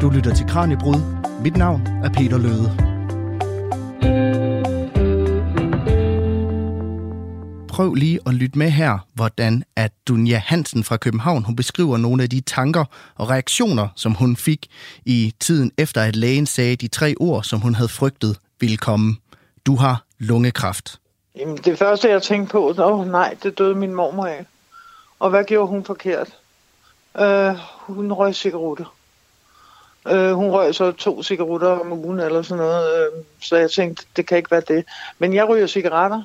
Du lytter til Kranjebrud. Mit navn er Peter Løde. Prøv lige at lytte med her, hvordan at Dunja Hansen fra København hun beskriver nogle af de tanker og reaktioner, som hun fik i tiden efter, at lægen sagde de tre ord, som hun havde frygtet ville komme. Du har lungekræft. Jamen, det første, jeg tænkte på, åh oh, nej, det døde min mormor af. Og hvad gjorde hun forkert? Uh, hun røg cigaretter. Øh, hun røg så to cigaretter om ugen eller sådan noget, øh, så jeg tænkte, det kan ikke være det. Men jeg ryger cigaretter,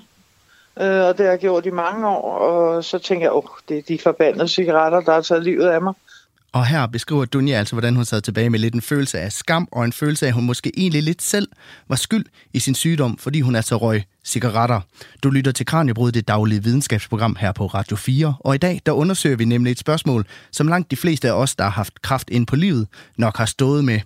øh, og det har jeg gjort i mange år, og så tænker jeg, åh, oh, det er de forbandede cigaretter, der har taget livet af mig. Og her beskriver Dunja altså, hvordan hun sad tilbage med lidt en følelse af skam, og en følelse af, at hun måske egentlig lidt selv var skyld i sin sygdom, fordi hun altså røg cigaretter. Du lytter til Kranjebrud, det daglige videnskabsprogram her på Radio 4, og i dag der undersøger vi nemlig et spørgsmål, som langt de fleste af os, der har haft kraft ind på livet, nok har stået med.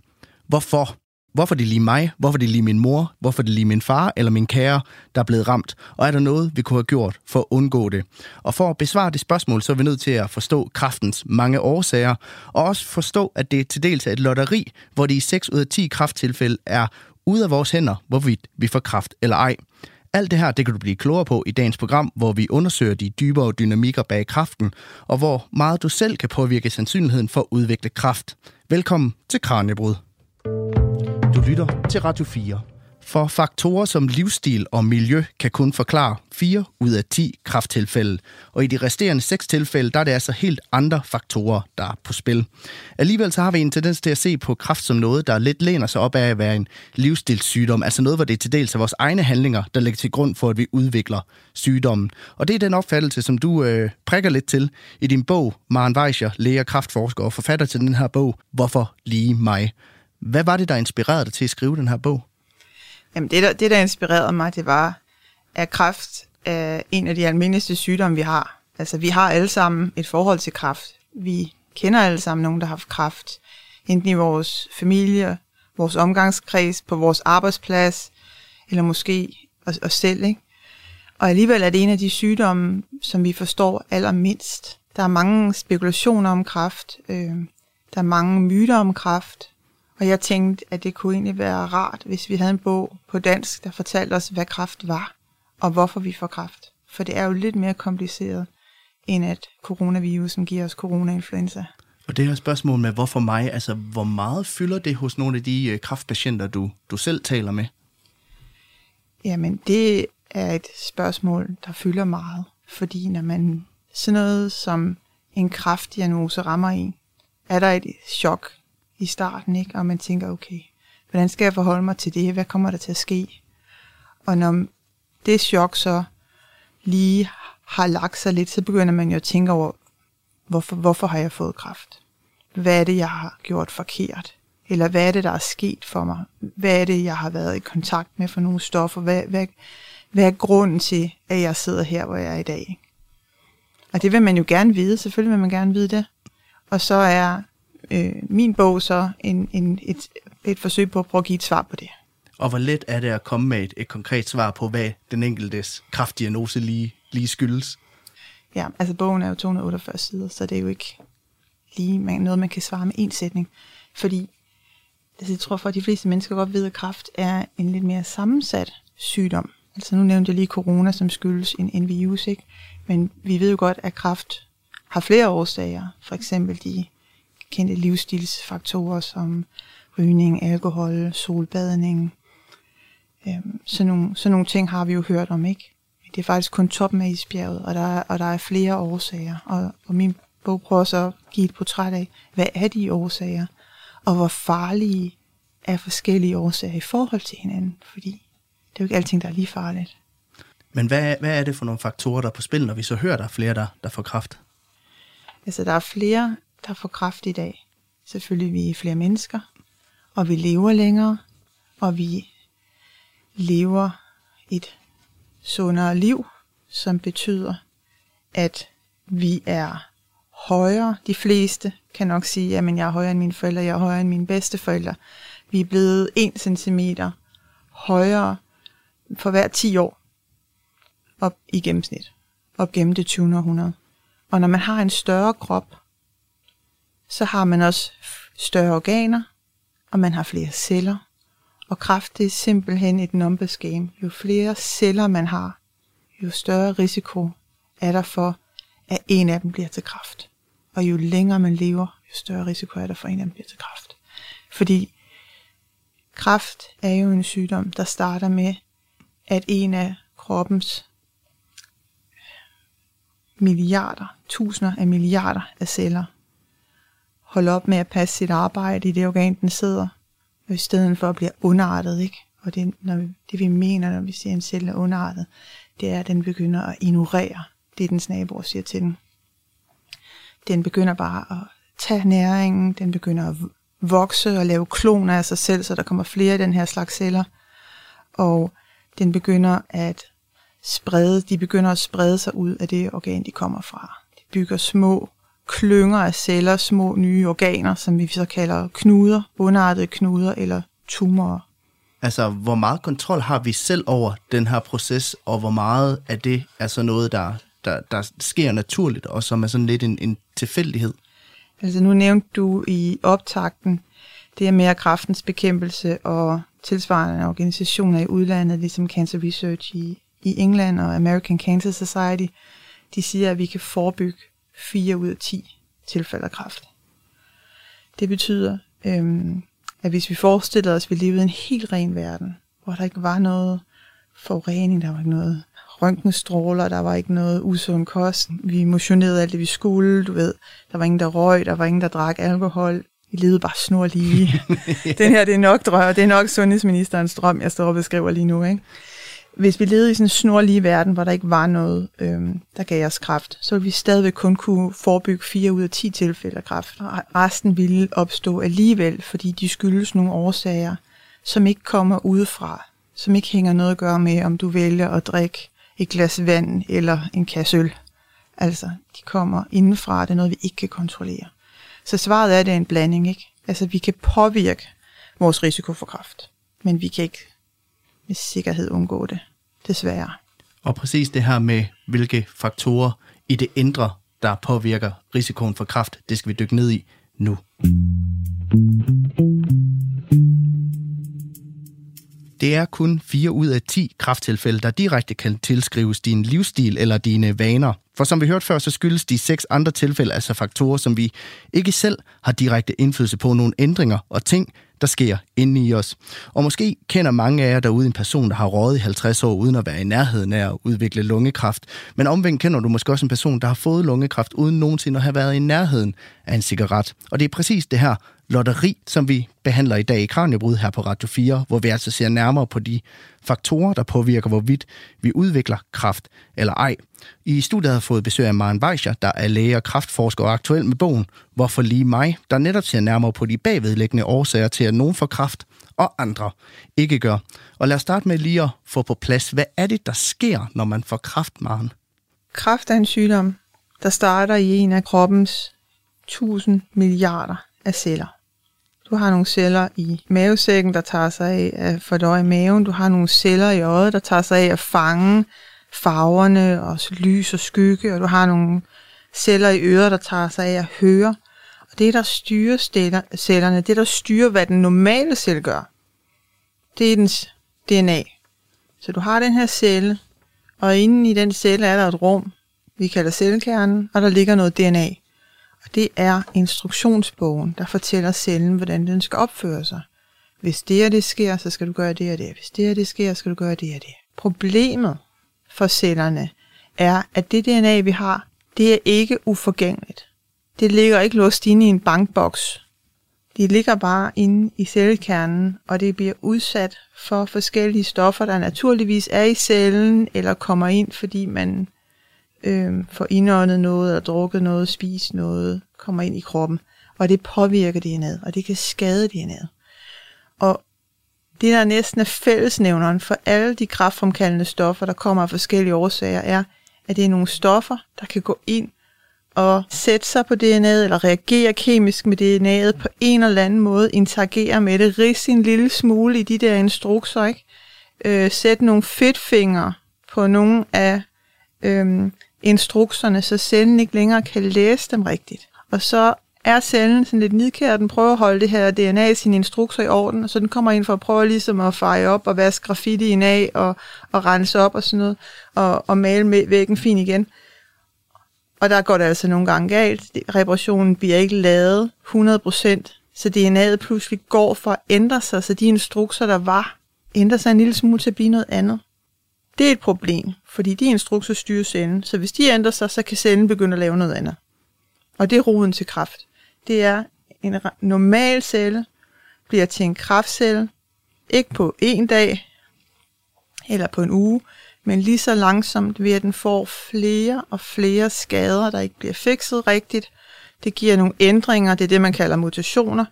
Hvorfor Hvorfor det lige mig? Hvorfor det lige min mor? Hvorfor det lige min far eller min kære, der er blevet ramt? Og er der noget, vi kunne have gjort for at undgå det? Og for at besvare det spørgsmål, så er vi nødt til at forstå kraftens mange årsager, og også forstå, at det til dels er et lotteri, hvor det i 6 ud af 10 krafttilfælde er ude af vores hænder, hvorvidt vi får kraft eller ej. Alt det her, det kan du blive klogere på i dagens program, hvor vi undersøger de dybere dynamikker bag kraften, og hvor meget du selv kan påvirke sandsynligheden for at udvikle kraft. Velkommen til Kranjebrud. Lytter til Radio 4. For faktorer som livsstil og miljø kan kun forklare 4 ud af 10 krafttilfælde. Og i de resterende 6 tilfælde, der er det altså helt andre faktorer, der er på spil. Alligevel så har vi en tendens til at se på kraft som noget, der lidt læner sig op af at være en livsstilssygdom. Altså noget, hvor det er til dels af vores egne handlinger, der ligger til grund for, at vi udvikler sygdommen. Og det er den opfattelse, som du øh, prikker lidt til i din bog, Maren Weischer, læge og kraftforsker og forfatter til den her bog, Hvorfor lige mig? Hvad var det, der inspirerede dig til at skrive den her bog? Jamen det, der, det, der inspirerede mig, det var, at kræft er en af de almindeligste sygdomme, vi har. Altså, vi har alle sammen et forhold til kræft. Vi kender alle sammen nogen, der har haft kræft. Enten i vores familie, vores omgangskreds, på vores arbejdsplads, eller måske os, os selv. Ikke? Og alligevel er det en af de sygdomme, som vi forstår allermindst. Der er mange spekulationer om kræft. Øh, der er mange myter om kræft. Og jeg tænkte, at det kunne egentlig være rart, hvis vi havde en bog på dansk, der fortalte os, hvad kræft var, og hvorfor vi får kræft. For det er jo lidt mere kompliceret, end at coronavirusen giver os coronainfluenza. Og det her spørgsmål med, hvorfor mig, altså hvor meget fylder det hos nogle af de øh, kraftpatienter, du, du selv taler med? Jamen, det er et spørgsmål, der fylder meget. Fordi når man sådan noget som en kraftdiagnose rammer en, er der et chok, i starten, ikke? og man tænker, okay, hvordan skal jeg forholde mig til det? Hvad kommer der til at ske? Og når det chok så lige har lagt sig lidt, så begynder man jo at tænke over, hvorfor, hvorfor har jeg fået kræft? Hvad er det, jeg har gjort forkert? Eller hvad er det, der er sket for mig? Hvad er det, jeg har været i kontakt med for nogle stoffer? Hvad, hvad, hvad er grunden til, at jeg sidder her, hvor jeg er i dag? Og det vil man jo gerne vide, selvfølgelig vil man gerne vide det. Og så er øh, min bog så en, en, et, et forsøg på at prøve at give et svar på det. Og hvor let er det at komme med et, et konkret svar på, hvad den enkeltes kraftdiagnose lige, lige skyldes? Ja, altså bogen er jo 248 sider, så det er jo ikke lige noget, man kan svare med en sætning. Fordi altså, jeg tror for, at de fleste mennesker godt ved, at kræft er en lidt mere sammensat sygdom. Altså nu nævnte jeg lige corona, som skyldes en, en virus, ikke? Men vi ved jo godt, at kræft har flere årsager. For eksempel de kendte livsstilsfaktorer som rygning, alkohol, solbadning. Øhm, sådan, nogle, sådan nogle ting har vi jo hørt om, ikke? Men det er faktisk kun toppen af isbjerget, og der er, og der er flere årsager. Og, og min bog prøver så at give et portræt af, hvad er de årsager, og hvor farlige er forskellige årsager i forhold til hinanden, fordi det er jo ikke alting, der er lige farligt. Men hvad, hvad er det for nogle faktorer, der er på spil, når vi så hører, der er flere, der, der får kraft? Altså, der er flere der får kraft i dag. Selvfølgelig vi er flere mennesker, og vi lever længere, og vi lever et sundere liv, som betyder, at vi er højere. De fleste kan nok sige, at jeg er højere end mine forældre, jeg er højere end mine bedsteforældre. Vi er blevet 1 cm højere for hver 10 år op i gennemsnit, op gennem det 20. århundrede. Og når man har en større krop, så har man også større organer, og man har flere celler. Og kræft det er simpelthen et numbers game. Jo flere celler man har, jo større risiko er der for, at en af dem bliver til kræft. Og jo længere man lever, jo større risiko er der for, at en af dem bliver til kræft. Fordi kræft er jo en sygdom, der starter med, at en af kroppens milliarder, tusinder af milliarder af celler holde op med at passe sit arbejde i det organ, den sidder, i stedet for at blive underartet, ikke? Og det, når vi, det vi mener, når vi siger, at en celle er underartet, det er, at den begynder at ignorere det, dens naboer siger til den. Den begynder bare at tage næringen, den begynder at vokse og lave kloner af sig selv, så der kommer flere af den her slags celler. Og den begynder at sprede, de begynder at sprede sig ud af det organ, de kommer fra. De bygger små klynger af celler, små nye organer, som vi så kalder knuder, bundartede knuder eller tumorer. Altså, hvor meget kontrol har vi selv over den her proces, og hvor meget af det er så noget, der, der, der sker naturligt, og som er sådan lidt en, en tilfældighed? Altså, nu nævnte du i optakten, det er mere kraftens bekæmpelse og tilsvarende organisationer i udlandet, ligesom Cancer Research i, i England og American Cancer Society, de siger, at vi kan forebygge 4 ud af 10 tilfælde af kræft. Det betyder, øhm, at hvis vi forestiller os, at vi levede i en helt ren verden, hvor der ikke var noget forurening, der var ikke noget røntgenstråler, der var ikke noget usund kost, vi motionerede alt det, vi skulle, du ved, der var ingen, der røg, der var ingen, der drak alkohol, vi levede bare snor lige. Den her, det er nok drøm, det er nok sundhedsministerens drøm, jeg står og beskriver lige nu, ikke? Hvis vi levede i sådan en snorlige verden, hvor der ikke var noget, øhm, der gav os kræft, så ville vi stadigvæk kun kunne forebygge 4 ud af 10 tilfælde af kræft. Og resten ville opstå alligevel, fordi de skyldes nogle årsager, som ikke kommer udefra, som ikke hænger noget at gøre med, om du vælger at drikke et glas vand eller en kasse øl. Altså, de kommer indenfra, det er noget, vi ikke kan kontrollere. Så svaret er, at det er en blanding, ikke? Altså, vi kan påvirke vores risiko for kræft, men vi kan ikke med sikkerhed undgå det desværre. Og præcis det her med, hvilke faktorer i det indre, der påvirker risikoen for kræft, det skal vi dykke ned i nu. Det er kun 4 ud af 10 krafttilfælde, der direkte kan tilskrives din livsstil eller dine vaner. For som vi hørte før, så skyldes de seks andre tilfælde altså faktorer, som vi ikke selv har direkte indflydelse på nogle ændringer og ting, der sker inde i os. Og måske kender mange af jer derude en person, der har rådet i 50 år uden at være i nærheden af at udvikle lungekræft. Men omvendt kender du måske også en person, der har fået lungekræft uden nogensinde at have været i nærheden af en cigaret. Og det er præcis det her lotteri, som vi behandler i dag i Kranjebrud her på Radio 4, hvor vi altså ser nærmere på de faktorer, der påvirker, hvorvidt vi udvikler kraft eller ej. I studiet har fået besøg af Maren Weischer, der er læge og kraftforsker og aktuel med bogen Hvorfor lige mig, der netop ser nærmere på de bagvedliggende årsager til, at nogen får kraft og andre ikke gør. Og lad os starte med lige at få på plads, hvad er det, der sker, når man får kraft, Maren? Kraft er en sygdom, der starter i en af kroppens 1000 milliarder af celler. Du har nogle celler i mavesækken, der tager sig af at fordøje maven. Du har nogle celler i øjet, der tager sig af at fange farverne og lys og skygge. Og du har nogle celler i øret, der tager sig af at høre. Og det, der styrer cellerne, det, der styrer, hvad den normale celle gør, det er dens DNA. Så du har den her celle, og inden i den celle er der et rum, vi kalder cellekernen, og der ligger noget DNA. Det er instruktionsbogen, der fortæller cellen, hvordan den skal opføre sig. Hvis det og det sker, så skal du gøre det og det. Hvis det og det sker, så skal du gøre det og det. Problemet for cellerne er, at det DNA, vi har, det er ikke uforgængeligt. Det ligger ikke låst inde i en bankboks. Det ligger bare inde i cellekernen, og det bliver udsat for forskellige stoffer, der naturligvis er i cellen, eller kommer ind, fordi man øh, får indåndet noget, eller drukket noget, spist noget, kommer ind i kroppen. Og det påvirker DNA'et, og det kan skade DNA'et. Og det, der næsten er fællesnævneren for alle de kraftfremkaldende stoffer, der kommer af forskellige årsager, er, at det er nogle stoffer, der kan gå ind og sætte sig på DNA'et, eller reagere kemisk med DNA'et på en eller anden måde, interagere med det, rige en lille smule i de der instrukser, ikke? Øh, sætte nogle fedtfingre på nogle af øh, instrukserne, så cellen ikke længere kan læse dem rigtigt. Og så er cellen sådan lidt nidkær, den prøver at holde det her DNA i sine instrukser i orden, og så den kommer ind for at prøve ligesom at feje op og vaske graffitien af og, og rense op og sådan noget, og, og male med væggen fin igen. Og der går det altså nogle gange galt. Reparationen bliver ikke lavet 100%, så DNA'et pludselig går for at ændre sig, så de instrukser, der var, ændrer sig en lille smule til at blive noget andet. Det er et problem, fordi de instrukser styrer cellen, så hvis de ændrer sig, så kan cellen begynde at lave noget andet. Og det er roden til kraft. Det er en normal celle, bliver til en kraftcelle, ikke på en dag eller på en uge, men lige så langsomt ved at den får flere og flere skader, der ikke bliver fikset rigtigt. Det giver nogle ændringer, det er det, man kalder mutationer.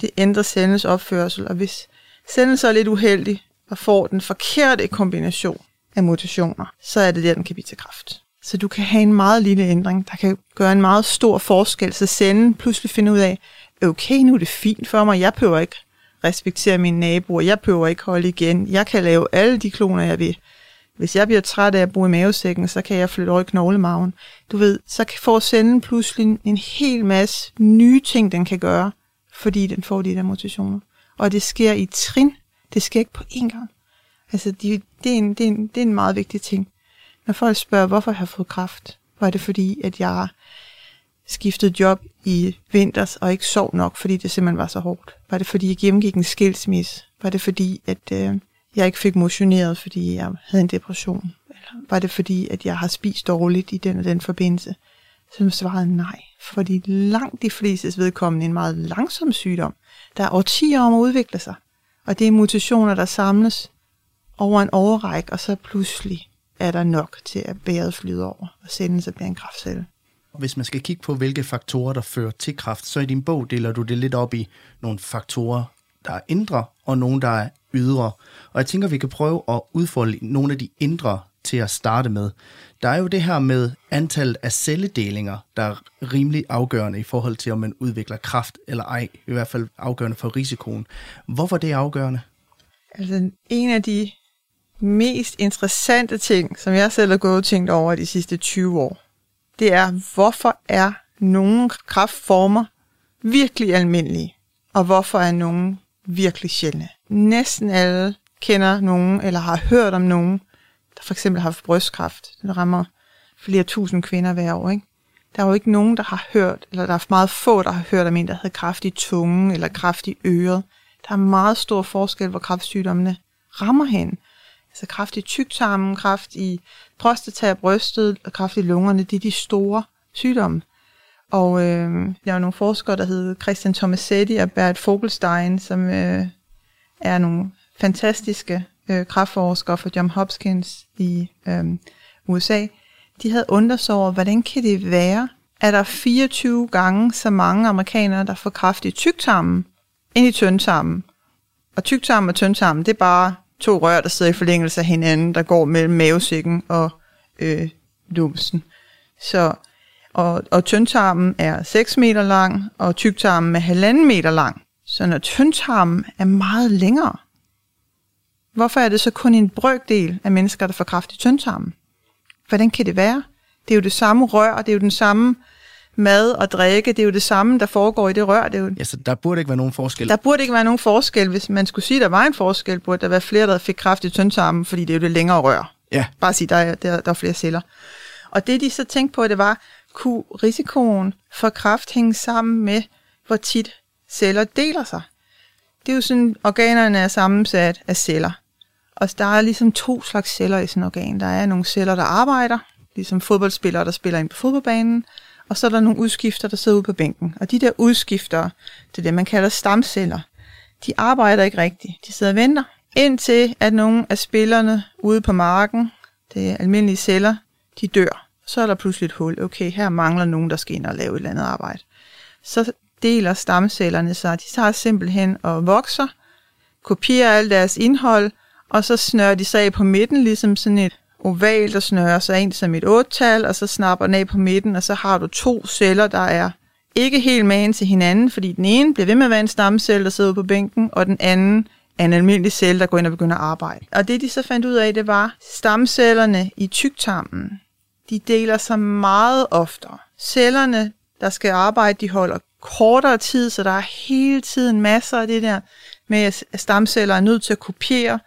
Det ændrer cellens opførsel, og hvis cellen så er lidt uheldig og får den forkerte kombination af mutationer, så er det der, den kan blive til kræft. Så du kan have en meget lille ændring, der kan gøre en meget stor forskel, så cellen pludselig finder ud af, okay, nu er det fint for mig, jeg behøver ikke respektere mine naboer, jeg behøver ikke holde igen, jeg kan lave alle de kloner, jeg vil. Hvis jeg bliver træt af at bo i mavesækken, så kan jeg flytte over i knoglemagen. Du ved, så får cellen pludselig en hel masse nye ting, den kan gøre, fordi den får de der mutationer. Og det sker i trin. Det sker ikke på én gang. Altså, de, det, er en, det, er en, det er en meget vigtig ting. Når folk spørger, hvorfor jeg har fået kraft, var det fordi, at jeg skiftede job i vinters og ikke sov nok, fordi det simpelthen var så hårdt? Var det fordi, jeg gennemgik en skilsmisse? Var det fordi, at øh, jeg ikke fik motioneret, fordi jeg havde en depression? Eller var det fordi, at jeg har spist dårligt i den og den forbindelse? Så svarede nej, fordi langt de fleste vedkommende en meget langsom sygdom, der er årtier om at udvikle sig. Og det er mutationer, der samles over en overræk, og så pludselig er der nok til at bæret flyde over og sende sig bliver en kraftcelle. Hvis man skal kigge på, hvilke faktorer, der fører til kræft, så i din bog deler du det lidt op i nogle faktorer, der er indre, og nogle, der er ydre. Og jeg tænker, vi kan prøve at udfolde nogle af de indre til at starte med. Der er jo det her med antallet af celledelinger, der er rimelig afgørende i forhold til, om man udvikler kraft eller ej. I hvert fald afgørende for risikoen. Hvorfor det er afgørende? Altså, en af de mest interessante ting, som jeg selv har gået og tænkt over de sidste 20 år, det er, hvorfor er nogle kraftformer virkelig almindelige, og hvorfor er nogle virkelig sjældne. Næsten alle kender nogen, eller har hørt om nogen, der for eksempel har haft brystkræft. Den rammer flere tusind kvinder hver år, ikke? Der er jo ikke nogen, der har hørt, eller der er meget få, der har hørt om en, der havde kræft i tungen eller kræft i øret. Der er meget stor forskel, hvor kræftsygdommene rammer hen. Altså kræft i tyktarmen, kræft i prostata og brystet og kræft i lungerne, det er de store sygdomme. Og øh, der er nogle forskere, der hedder Christian Tomasetti og Bert Fogelstein, som øh, er nogle fantastiske øh, kræftforskere fra John Hopkins i øh, USA. De havde undret sig over, hvordan kan det være, at der er 24 gange så mange amerikanere, der får kræft i tyktarmen, end i tyndtarmen. Og tyktarmen og tyndtarmen, det er bare to rør, der sidder i forlængelse af hinanden, der går mellem mavesækken og øh, lumsen. Så, og, og tyndtarmen er 6 meter lang, og tyktarmen er halvanden meter lang. Så når tyndtarmen er meget længere, hvorfor er det så kun en brøkdel af mennesker, der får kræft i tyndtarmen? Hvordan kan det være? Det er jo det samme rør, og det er jo den samme mad og drikke, det er jo det samme, der foregår i det rør. Det er jo... Ja, så der burde ikke være nogen forskel. Der burde ikke være nogen forskel. Hvis man skulle sige, at der var en forskel, burde der være flere, der fik kræft i tyndtarmen, fordi det er jo det længere rør. Ja. Bare sige, der er, der, der er flere celler. Og det de så tænkte på, det var, kunne risikoen for kræft hænge sammen med, hvor tit celler deler sig? Det er jo sådan, organerne er sammensat af celler. Og der er ligesom to slags celler i sådan et organ. Der er nogle celler, der arbejder, ligesom fodboldspillere, der spiller ind på fodboldbanen, og så er der nogle udskifter, der sidder ude på bænken. Og de der udskifter, det er det, man kalder stamceller, de arbejder ikke rigtigt. De sidder og venter, indtil at nogle af spillerne ude på marken, det er almindelige celler, de dør. Så er der pludselig et hul. Okay, her mangler nogen, der skal ind og lave et eller andet arbejde. Så deler stamcellerne sig. De tager simpelthen og vokser, kopierer alt deres indhold, og så snører de sig af på midten, ligesom sådan et ovalt og snører sig ind som et otal, og så snapper den af på midten, og så har du to celler, der er ikke helt magen til hinanden, fordi den ene bliver ved med at være en stamcelle, der sidder på bænken, og den anden er en almindelig celle, der går ind og begynder at arbejde. Og det de så fandt ud af, det var, stamcellerne i tyktarmen, de deler sig meget oftere. Cellerne, der skal arbejde, de holder kortere tid, så der er hele tiden masser af det der med, at stamceller er nødt til at kopiere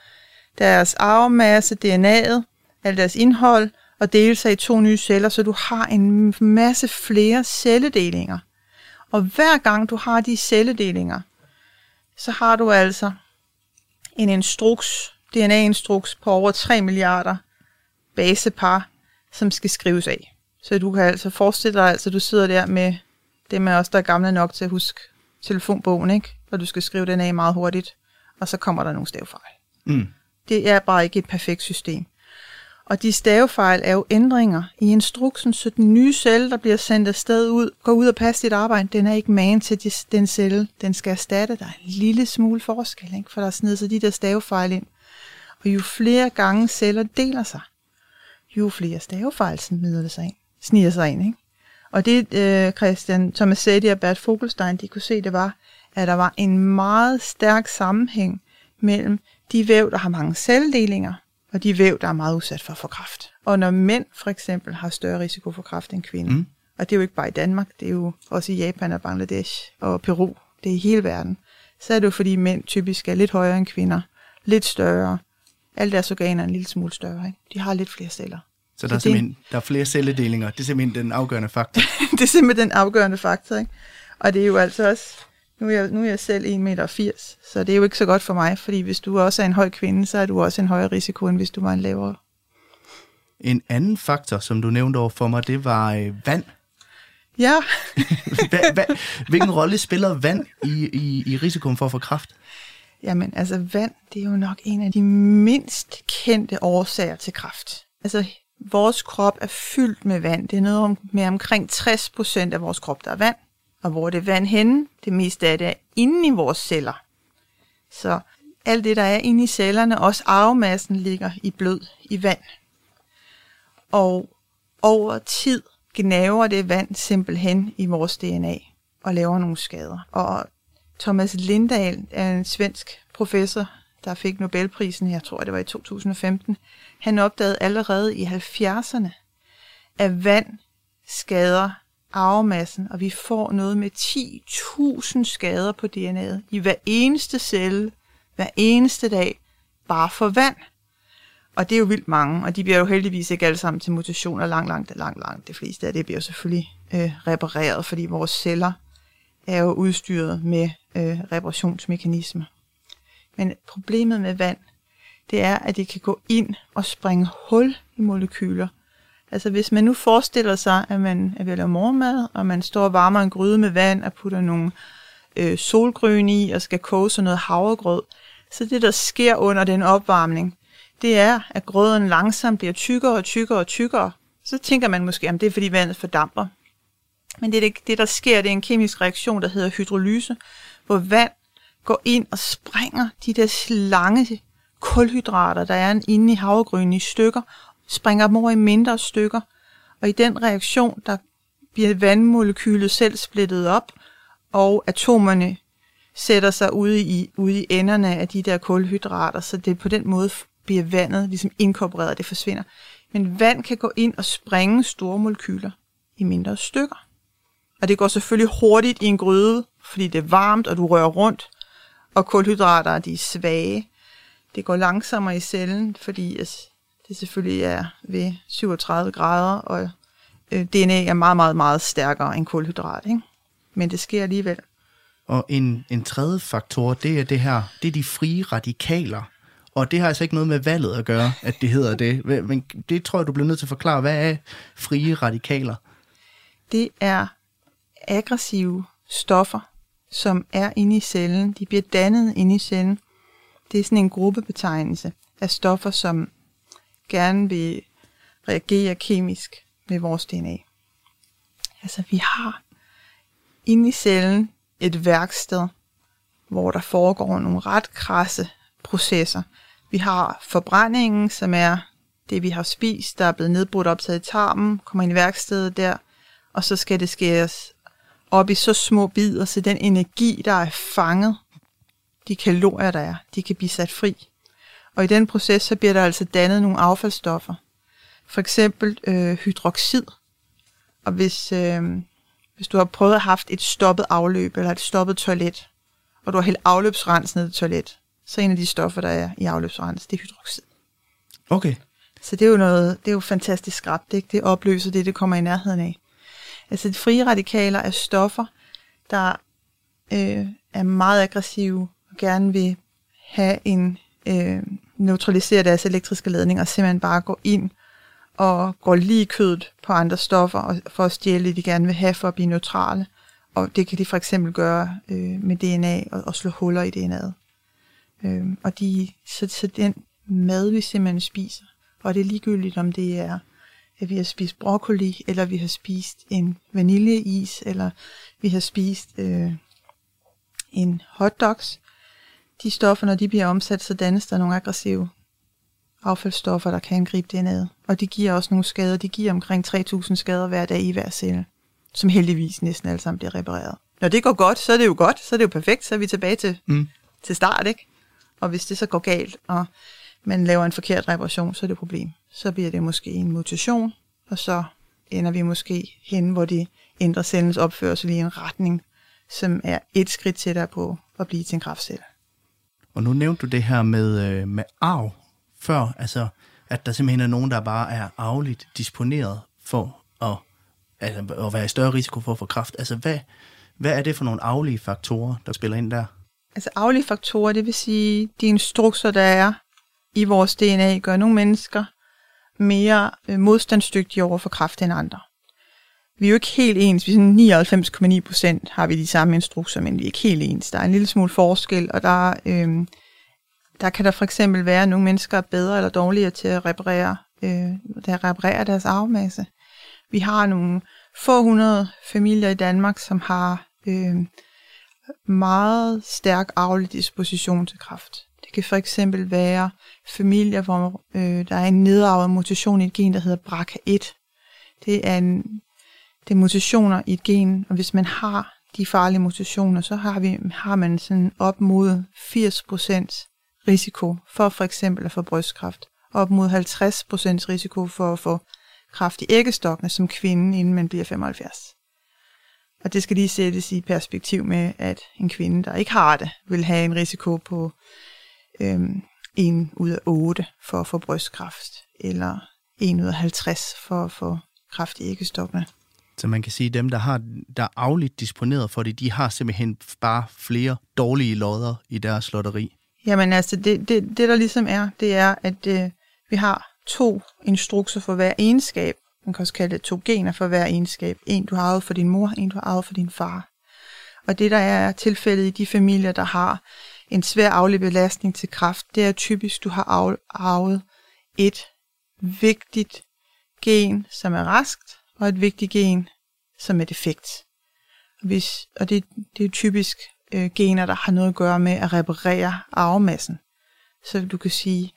deres arvemasse, DNA'et, alt deres indhold, og dele sig i to nye celler, så du har en masse flere celledelinger. Og hver gang du har de celledelinger, så har du altså en instruks, DNA-instruks på over 3 milliarder basepar, som skal skrives af. Så du kan altså forestille dig, altså, at du sidder der med det med os, der er gamle nok til at huske telefonbogen, ikke? Og du skal skrive den af meget hurtigt, og så kommer der nogle stavefejl. Mm. Det er bare ikke et perfekt system. Og de stavefejl er jo ændringer i instruksen, så den nye celle, der bliver sendt afsted ud, går ud og passer dit arbejde, den er ikke man til den celle, den skal erstatte. Der er en lille smule forskel, ikke? for der er sig de der stavefejl ind. Og jo flere gange celler deler sig, jo flere stavefejl sniger sig ind. Sniger sig ind ikke? Og det øh, Christian Thomas Sedi og Bert Fogelstein, de kunne se, det var, at der var en meget stærk sammenhæng mellem de væv, der har mange celledelinger, og de væv, der er meget udsat for at få kræft. Og når mænd for eksempel har større risiko for kræft end kvinder, mm. og det er jo ikke bare i Danmark, det er jo også i Japan og Bangladesh og Peru, det er i hele verden, så er det jo fordi mænd typisk er lidt højere end kvinder, lidt større, alle deres organer er en lille smule større, ikke? de har lidt flere celler. Så der er, simpelthen, der er flere celledelinger. Det er simpelthen den afgørende faktor. det er simpelthen den afgørende faktor. Ikke? Og det er jo altså også, nu er, jeg, nu er jeg selv 1,80 meter, så det er jo ikke så godt for mig, fordi hvis du også er en høj kvinde, så er du også en højere risiko, end hvis du var en lavere. En anden faktor, som du nævnte over for mig, det var øh, vand. Ja. hva, hva, hvilken rolle spiller vand i, i, i risikoen for at få kræft? Jamen, altså vand, det er jo nok en af de mindst kendte årsager til kræft. Altså, vores krop er fyldt med vand. Det er noget om, med omkring 60% af vores krop, der er vand. Og hvor er det vand henne? Det meste af det er inde i vores celler. Så alt det, der er inde i cellerne, også arvemassen, ligger i blød i vand. Og over tid gnaver det vand simpelthen i vores DNA og laver nogle skader. Og Thomas Lindahl er en svensk professor, der fik Nobelprisen, jeg tror det var i 2015. Han opdagede allerede i 70'erne, at vand skader arvemassen, og vi får noget med 10.000 skader på DNA'et i hver eneste celle, hver eneste dag, bare for vand. Og det er jo vildt mange, og de bliver jo heldigvis ikke alle sammen til mutationer langt, langt, langt, langt. Det fleste af det bliver jo selvfølgelig øh, repareret, fordi vores celler er jo udstyret med øh, reparationsmekanismer. Men problemet med vand, det er, at det kan gå ind og springe hul i molekyler. Altså hvis man nu forestiller sig, at man er ved at lave morgenmad, og man står og varmer en gryde med vand og putter nogle øh, solgrøn i og skal koge sådan noget havregrød, så det der sker under den opvarmning, det er, at grøden langsomt bliver tykkere og tykkere og tykkere. Så tænker man måske, at det er fordi vandet fordamper. Men det, det, der sker, det er en kemisk reaktion, der hedder hydrolyse, hvor vand går ind og sprænger de der lange kulhydrater, der er inde i havregrynen i stykker, springer dem over i mindre stykker. Og i den reaktion, der bliver vandmolekylet selv splittet op, og atomerne sætter sig ude i, ude i enderne af de der kulhydrater, så det på den måde bliver vandet ligesom inkorporeret, det forsvinder. Men vand kan gå ind og springe store molekyler i mindre stykker. Og det går selvfølgelig hurtigt i en gryde, fordi det er varmt, og du rører rundt, og kulhydrater de er svage. Det går langsommere i cellen, fordi det selvfølgelig er ved 37 grader, og øh, DNA er meget, meget, meget stærkere end kulhydrat. Ikke? Men det sker alligevel. Og en, en tredje faktor, det er det her, det er de frie radikaler. Og det har altså ikke noget med valget at gøre, at det hedder det. Men det tror jeg, du bliver nødt til at forklare. Hvad er frie radikaler? Det er aggressive stoffer, som er inde i cellen. De bliver dannet inde i cellen. Det er sådan en gruppebetegnelse af stoffer, som gerne vil reagere kemisk med vores DNA. Altså, vi har inde i cellen et værksted, hvor der foregår nogle ret krasse processer. Vi har forbrændingen, som er det, vi har spist, der er blevet nedbrudt optaget i tarmen, kommer ind i værkstedet der, og så skal det skæres op i så små bidder, så den energi, der er fanget, de kalorier, der er, de kan blive sat fri. Og i den proces, så bliver der altså dannet nogle affaldsstoffer. For eksempel øh, hydroxid. Og hvis, øh, Hvis du har prøvet at have et stoppet afløb eller et stoppet toilet, og du har hældt afløbsrens ned i toilet, så en af de stoffer, der er i afløbsrens, det er hydroxid. Okay. Så det er jo noget, det er jo fantastisk skrabt, ikke? Det opløser det, det kommer i nærheden af. Altså de frie radikaler er stoffer, der øh, er meget aggressive og gerne vil have en øh, neutralisere deres elektriske ladning og simpelthen bare gå ind og går lige kødet på andre stoffer og for at stjæle det, de gerne vil have for at blive neutrale. Og det kan de for eksempel gøre øh, med DNA og, og slå huller i DNA'et. Øh, og de, så, så den mad, vi simpelthen spiser, og det er ligegyldigt, om det er, at vi har spist broccoli, eller vi har spist en vaniljeis, eller vi har spist øh, en hotdogs. De stoffer, når de bliver omsat, så dannes der nogle aggressive affaldsstoffer, der kan angribe DNA'et. Og de giver også nogle skader. De giver omkring 3.000 skader hver dag i hver celle, som heldigvis næsten alle sammen bliver repareret. Når det går godt, så er det jo godt, så er det jo perfekt, så er vi tilbage til, mm. til start, ikke? Og hvis det så går galt, og man laver en forkert reparation, så er det et problem. Så bliver det måske en mutation, og så ender vi måske hen, hvor de ændrer cellens opførsel i en retning, som er et skridt tættere på at blive til en kraftcelle. Og nu nævnte du det her med, øh, med arv før, altså at der simpelthen er nogen, der bare er arveligt disponeret for at, altså, at være i større risiko for at få kræft. Altså hvad, hvad er det for nogle arvelige faktorer, der spiller ind der? Altså arvelige faktorer, det vil sige de instrukser, der er i vores DNA, gør nogle mennesker mere øh, modstandsdygtige over for kræft end andre. Vi er jo ikke helt ens. Vi er 99,9 procent har vi de samme instrukser, men vi er ikke helt ens. Der er en lille smule forskel, og der, øh, der kan der for eksempel være, at nogle mennesker er bedre eller dårligere til at reparere, øh, der reparere deres arvemasse. Vi har nogle få hundrede familier i Danmark, som har øh, meget stærk arvelig disposition til kræft. Det kan for eksempel være familier, hvor øh, der er en nedarvet mutation i et gen, der hedder BRCA1. Det er, en, det er mutationer i et gen, og hvis man har de farlige mutationer, så har, vi, har man sådan op mod 80% risiko for for eksempel at få brystkræft, og op mod 50% risiko for at få kræft i æggestokkene som kvinde, inden man bliver 75. Og det skal lige sættes i perspektiv med, at en kvinde, der ikke har det, vil have en risiko på øhm, 1 ud af 8 for at få brystkræft, eller 1 ud af 50 for at få kræft i æggestokkene. Så man kan sige, at dem, der, har, der er afligt disponeret for det, de har simpelthen bare flere dårlige lodder i deres lotteri. Jamen altså, det, det, det der ligesom er, det er, at øh, vi har to instrukser for hver egenskab. Man kan også kalde det to gener for hver egenskab. En, du har arvet for din mor, en, du har arvet for din far. Og det, der er tilfældet i de familier, der har en svær aflig belastning til kraft, det er typisk, du har arvet et vigtigt gen, som er raskt, og et vigtigt gen, som er defekt. Hvis, og det, det er typisk øh, gener, der har noget at gøre med at reparere arvemassen. Så du kan sige,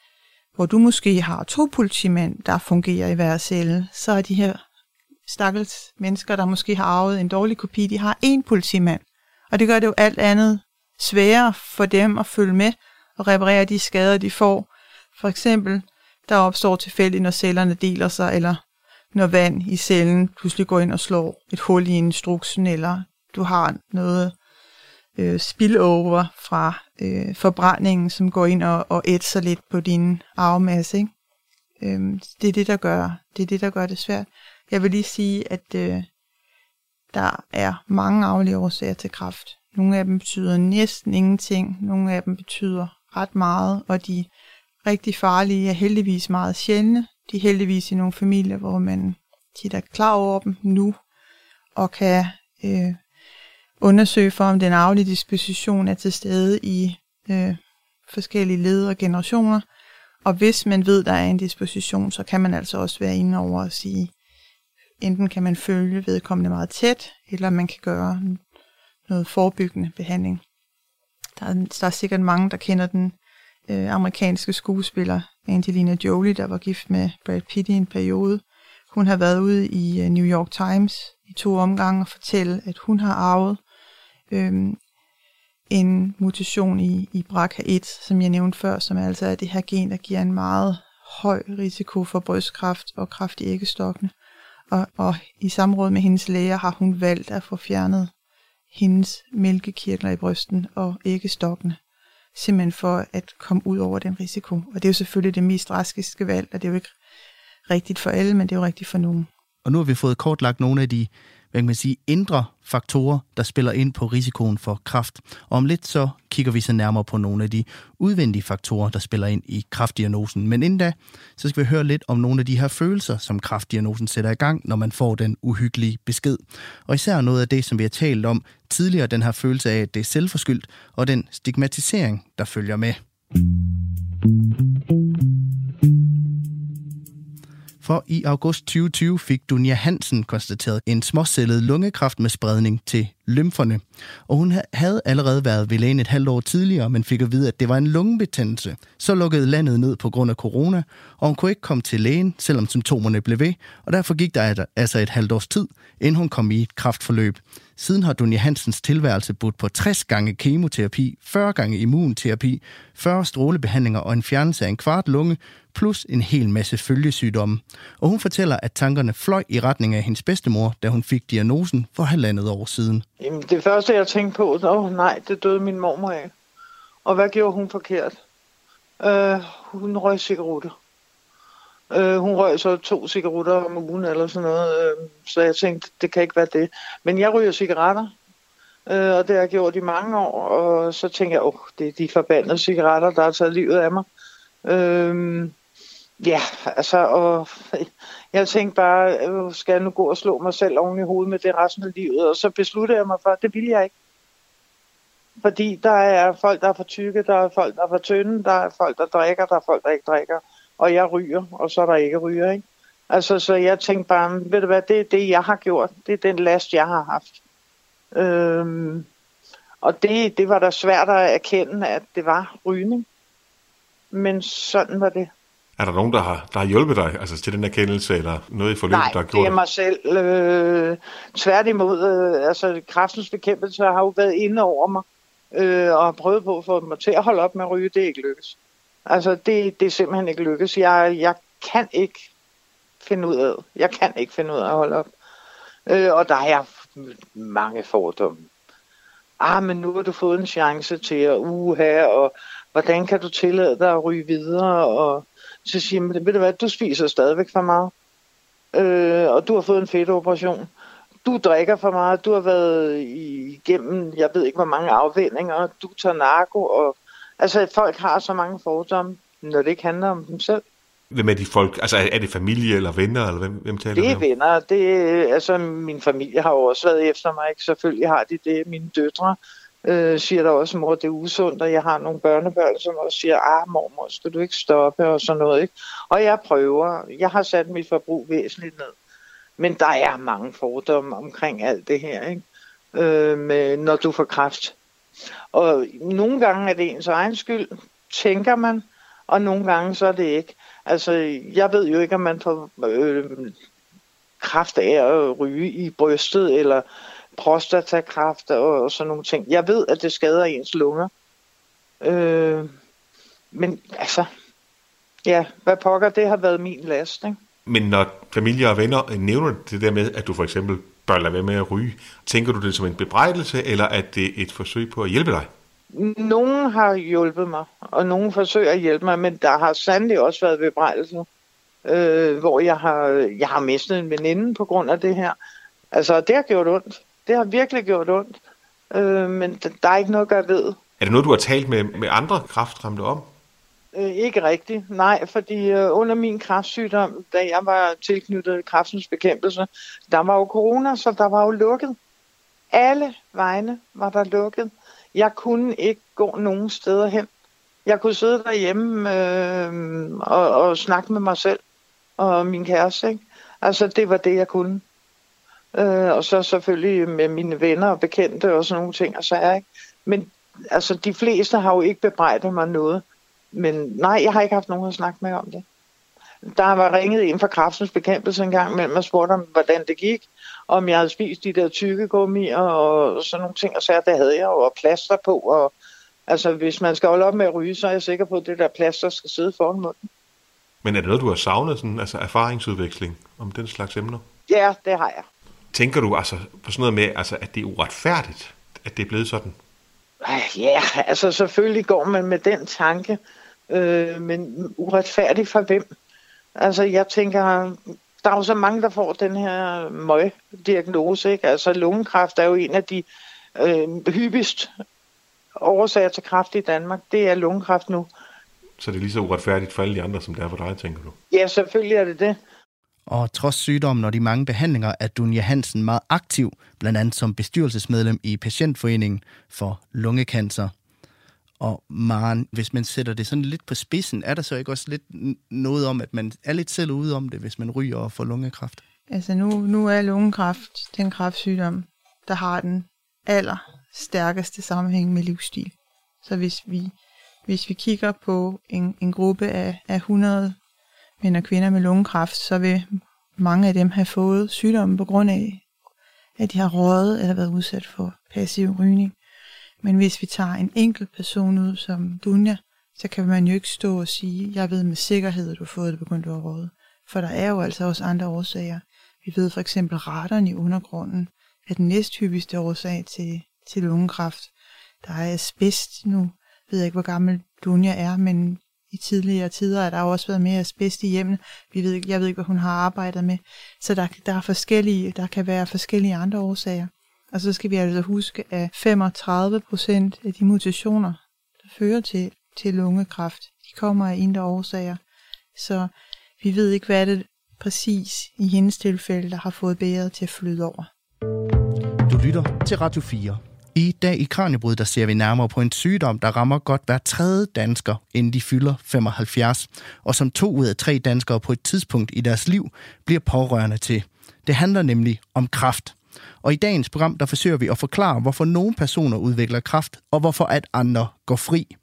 hvor du måske har to politimænd, der fungerer i hver celle, så er de her stakkels mennesker, der måske har arvet en dårlig kopi, de har én politimand. Og det gør det jo alt andet sværere for dem at følge med og reparere de skader, de får. For eksempel, der opstår tilfældigt, når cellerne deler sig, eller når vand i cellen pludselig går ind og slår et hul i instruksen, eller du har noget øh, spillover fra øh, forbrændingen, som går ind og, og ætser lidt på din arvemasse. Ikke? Øhm, det er det, der gør det er det, der gør det svært. Jeg vil lige sige, at øh, der er mange arvelige årsager til kræft. Nogle af dem betyder næsten ingenting, nogle af dem betyder ret meget, og de rigtig farlige er heldigvis meget sjældne. De er heldigvis i nogle familier, hvor man tit er klar over dem nu, og kan øh, undersøge for, om den arvelige disposition er til stede i øh, forskellige led og generationer. Og hvis man ved, der er en disposition, så kan man altså også være inde over og sige, enten kan man følge vedkommende meget tæt, eller man kan gøre noget forebyggende behandling. Der er, der er sikkert mange, der kender den øh, amerikanske skuespiller Angelina Jolie, der var gift med Brad Pitt i en periode. Hun har været ude i øh, New York Times i to omgange og fortælle, at hun har arvet øh, en mutation i, i BRCA1, som jeg nævnte før, som altså er det her gen, der giver en meget høj risiko for brystkræft og kræft i æggestokkene. Og, og i samråd med hendes læger har hun valgt at få fjernet hendes mælkekirtler i brysten og æggestokkene, simpelthen for at komme ud over den risiko. Og det er jo selvfølgelig det mest drastiske valg, og det er jo ikke rigtigt for alle, men det er jo rigtigt for nogen. Og nu har vi fået kortlagt nogle af de hvad kan man sige, indre faktorer, der spiller ind på risikoen for kræft. Og om lidt så kigger vi så nærmere på nogle af de udvendige faktorer, der spiller ind i kraftdiagnosen. Men inden da, så skal vi høre lidt om nogle af de her følelser, som kraftdiagnosen sætter i gang, når man får den uhyggelige besked. Og især noget af det, som vi har talt om tidligere, den her følelse af, at det er selvforskyldt, og den stigmatisering, der følger med. For i august 2020 fik Dunja Hansen konstateret en småcellet lungekræft med spredning til lymferne. Og hun havde allerede været ved lægen et halvt år tidligere, men fik at vide, at det var en lungebetændelse. Så lukkede landet ned på grund af corona, og hun kunne ikke komme til lægen, selvom symptomerne blev ved, og derfor gik der altså et halvt års tid, inden hun kom i et kraftforløb. Siden har Dunja Hansens tilværelse budt på 60 gange kemoterapi, 40 gange immunterapi, 40 strålebehandlinger og en fjernelse af en kvart lunge, plus en hel masse følgesygdomme. Og hun fortæller, at tankerne fløj i retning af hendes bedstemor, da hun fik diagnosen for halvandet år siden. Jamen, det første, jeg tænkte på, åh oh, nej, det døde min mormor af. Og hvad gjorde hun forkert? Øh, hun røg cigaretter. Øh, hun røg så to cigaretter om ugen eller sådan noget, øh, så jeg tænkte, det kan ikke være det. Men jeg ryger cigaretter, øh, og det har jeg gjort i mange år, og så tænker jeg, åh, oh, det er de forbandede cigaretter, der har taget livet af mig. Øh, Ja, altså, og jeg tænkte bare, øh, skal jeg nu gå og slå mig selv oven i hovedet med det resten af livet? Og så besluttede jeg mig for, at det vil jeg ikke. Fordi der er folk, der er for tykke, der er folk, der er for tynde, der er folk, der drikker, der er folk, der ikke drikker. Og jeg ryger, og så er der ikke ryger, ikke? Altså, så jeg tænkte bare, ved du hvad, det er det, jeg har gjort. Det er den last, jeg har haft. Øhm, og det, det var da svært at erkende, at det var rygning. Men sådan var det. Er der nogen, der har, der har hjulpet dig altså til den erkendelse, eller noget i forløbet, Nej, der har gjort det er mig selv. Øh, tværtimod, øh, altså kræftens bekæmpelse har jo været inde over mig, øh, og har prøvet på at få mig til at holde op med at ryge. Det er ikke lykkes. Altså, det, det er simpelthen ikke lykkes. Jeg, jeg kan ikke finde ud af Jeg kan ikke finde ud af at holde op. Øh, og der er mange fordomme. Ah, men nu har du fået en chance til at uha, og hvordan kan du tillade dig at ryge videre, og så siger man, ved du hvad, du spiser stadigvæk for meget. Øh, og du har fået en fedtoperation. Du drikker for meget. Du har været igennem, jeg ved ikke hvor mange afvendinger. Du tager narko. Og, altså, folk har så mange fordomme, når det ikke handler om dem selv. Hvem er de folk? Altså, er det familie eller venner, eller hvem, hvem taler Det er venner. Det, altså, min familie har jo også været efter mig, ikke? Selvfølgelig har de det. Mine døtre øh, siger der også, mor, det er usundt, og jeg har nogle børnebørn, som også siger, ah, mormor, skal du ikke stoppe, og sådan noget, ikke? Og jeg prøver, jeg har sat mit forbrug væsentligt ned. Men der er mange fordomme omkring alt det her, ikke? Øh, med, når du får kræft. Og nogle gange er det ens egen skyld, tænker man, og nogle gange så er det ikke. Altså, jeg ved jo ikke, om man får øh, kraft af at ryge i brystet, eller prostatakræft og, og sådan nogle ting. Jeg ved, at det skader ens lunger. Øh, men altså, ja, hvad pokker, det har været min last, ikke? Men når familie og venner nævner det der med, at du for eksempel bør lade være med at ryge, tænker du det som en bebrejdelse, eller er det et forsøg på at hjælpe dig? Nogen har hjulpet mig, og nogen forsøger at hjælpe mig, men der har sandelig også været bebrejdelse, øh, hvor jeg har, jeg har mistet en veninde på grund af det her. Altså, det har gjort ondt. Det har virkelig gjort ondt, øh, men der er ikke noget, jeg ved. Er det noget, du har talt med, med andre kraftramte om? Øh, ikke rigtigt, nej, fordi øh, under min kræftsygdom, da jeg var tilknyttet kræftens bekæmpelse, der var jo corona, så der var jo lukket. Alle vegne var der lukket. Jeg kunne ikke gå nogen steder hen. Jeg kunne sidde derhjemme øh, og, og snakke med mig selv og min kæreste. Ikke? Altså, det var det, jeg kunne. Øh, og så selvfølgelig med mine venner og bekendte og sådan nogle ting. Og så er, ikke? Men altså, de fleste har jo ikke bebrejdet mig noget. Men nej, jeg har ikke haft nogen at snakke med om det. Der var ringet ind fra kraftens bekæmpelse en gang mellem og spurgte om, hvordan det gik. Om jeg havde spist de der tykkegummier og sådan nogle ting. Og så det havde jeg jo, og plaster på. Og, altså, hvis man skal holde op med at ryge, så er jeg sikker på, at det der plaster skal sidde foran munden. Men er det noget, du har savnet, sådan, altså erfaringsudveksling om den slags emner? Ja, det har jeg. Tænker du altså på sådan noget med, altså, at det er uretfærdigt, at det er blevet sådan? Ja, altså selvfølgelig går man med den tanke, øh, men uretfærdigt for hvem? Altså jeg tænker, der er jo så mange, der får den her møg-diagnose. Ikke? Altså lungekræft er jo en af de øh, hyppigst årsager til kræft i Danmark. Det er lungekræft nu. Så det er lige så uretfærdigt for alle de andre, som det er for dig, tænker du? Ja, selvfølgelig er det det. Og trods sygdommen og de mange behandlinger er Dunja Hansen meget aktiv, blandt andet som bestyrelsesmedlem i Patientforeningen for lungekancer. Og Maren, hvis man sætter det sådan lidt på spidsen, er der så ikke også lidt noget om, at man er lidt selv ude om det, hvis man ryger og får lungekræft? Altså nu, nu er lungekræft den kræftsygdom, der har den aller stærkeste sammenhæng med livsstil. Så hvis vi, hvis vi kigger på en, en gruppe af, af 100 mænd og kvinder med lungekræft, så vil mange af dem have fået sygdommen på grund af, at de har røget eller været udsat for passiv rygning. Men hvis vi tager en enkelt person ud som Dunja, så kan man jo ikke stå og sige, jeg ved med sikkerhed, at du har fået det på grund af røget. For der er jo altså også andre årsager. Vi ved for eksempel, at radon i undergrunden er den næsthyppigste årsag til, til lungekræft. Der er asbest nu. Jeg ved ikke, hvor gammel Dunja er, men i tidligere tider at der har også været mere asbest i hjemmet. Vi ved, jeg ved ikke, hvad hun har arbejdet med. Så der, der, er forskellige, der kan være forskellige andre årsager. Og så skal vi altså huske, at 35 procent af de mutationer, der fører til, til lungekræft, de kommer af indre årsager. Så vi ved ikke, hvad det præcis i hendes tilfælde, der har fået bæret til at flyde over. Du lytter til Radio 4. I dag i Kranjebrud, der ser vi nærmere på en sygdom, der rammer godt hver tredje dansker, inden de fylder 75, og som to ud af tre danskere på et tidspunkt i deres liv bliver pårørende til. Det handler nemlig om kraft. Og i dagens program, der forsøger vi at forklare, hvorfor nogle personer udvikler kraft, og hvorfor at andre går fri.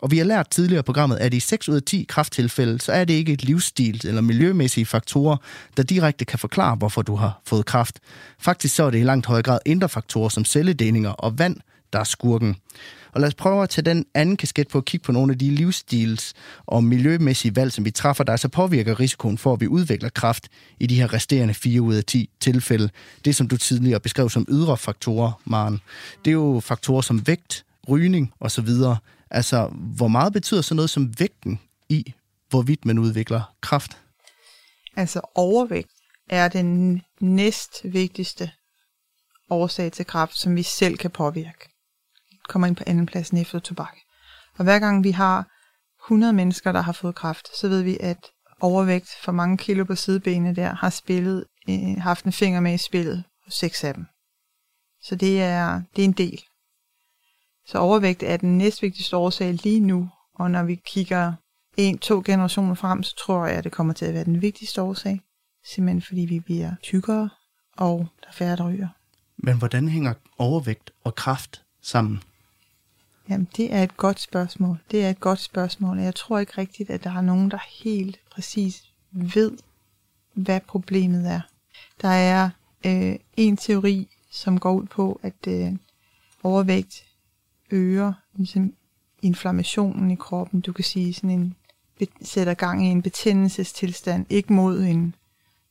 Og vi har lært tidligere i programmet, at i 6 ud af 10 krafttilfælde, så er det ikke et livsstil eller miljømæssige faktorer, der direkte kan forklare, hvorfor du har fået kraft. Faktisk så er det i langt højere grad indre faktorer som celledelinger og vand, der er skurken. Og lad os prøve at tage den anden kasket på at kigge på nogle af de livsstils- og miljømæssige valg, som vi træffer, der så påvirker risikoen for, at vi udvikler kraft i de her resterende 4 ud af 10 tilfælde. Det, som du tidligere beskrev som ydre faktorer, Maren. Det er jo faktorer som vægt, rygning osv. Altså, hvor meget betyder så noget som vægten i, hvorvidt man udvikler kraft? Altså, overvægt er den næst vigtigste årsag til kraft, som vi selv kan påvirke. Kommer ind på andenpladsen efter tobak. Og hver gang vi har 100 mennesker, der har fået kraft, så ved vi, at overvægt for mange kilo på sidebenene der har spillet, øh, haft en finger med i spillet på seks af dem. Så det er, det er en del. Så overvægt er den næstvigtigste årsag lige nu, og når vi kigger en, to generationer frem, så tror jeg, at det kommer til at være den vigtigste årsag. Simpelthen fordi vi bliver tykkere, og der er færre, der ryger. Men hvordan hænger overvægt og kraft sammen? Jamen, det er et godt spørgsmål. Det er et godt spørgsmål, og jeg tror ikke rigtigt, at der er nogen, der helt præcis ved, hvad problemet er. Der er øh, en teori, som går ud på, at øh, overvægt øger ligesom inflammationen i kroppen. Du kan sige sådan en sætter gang i en betændelsestilstand, ikke mod en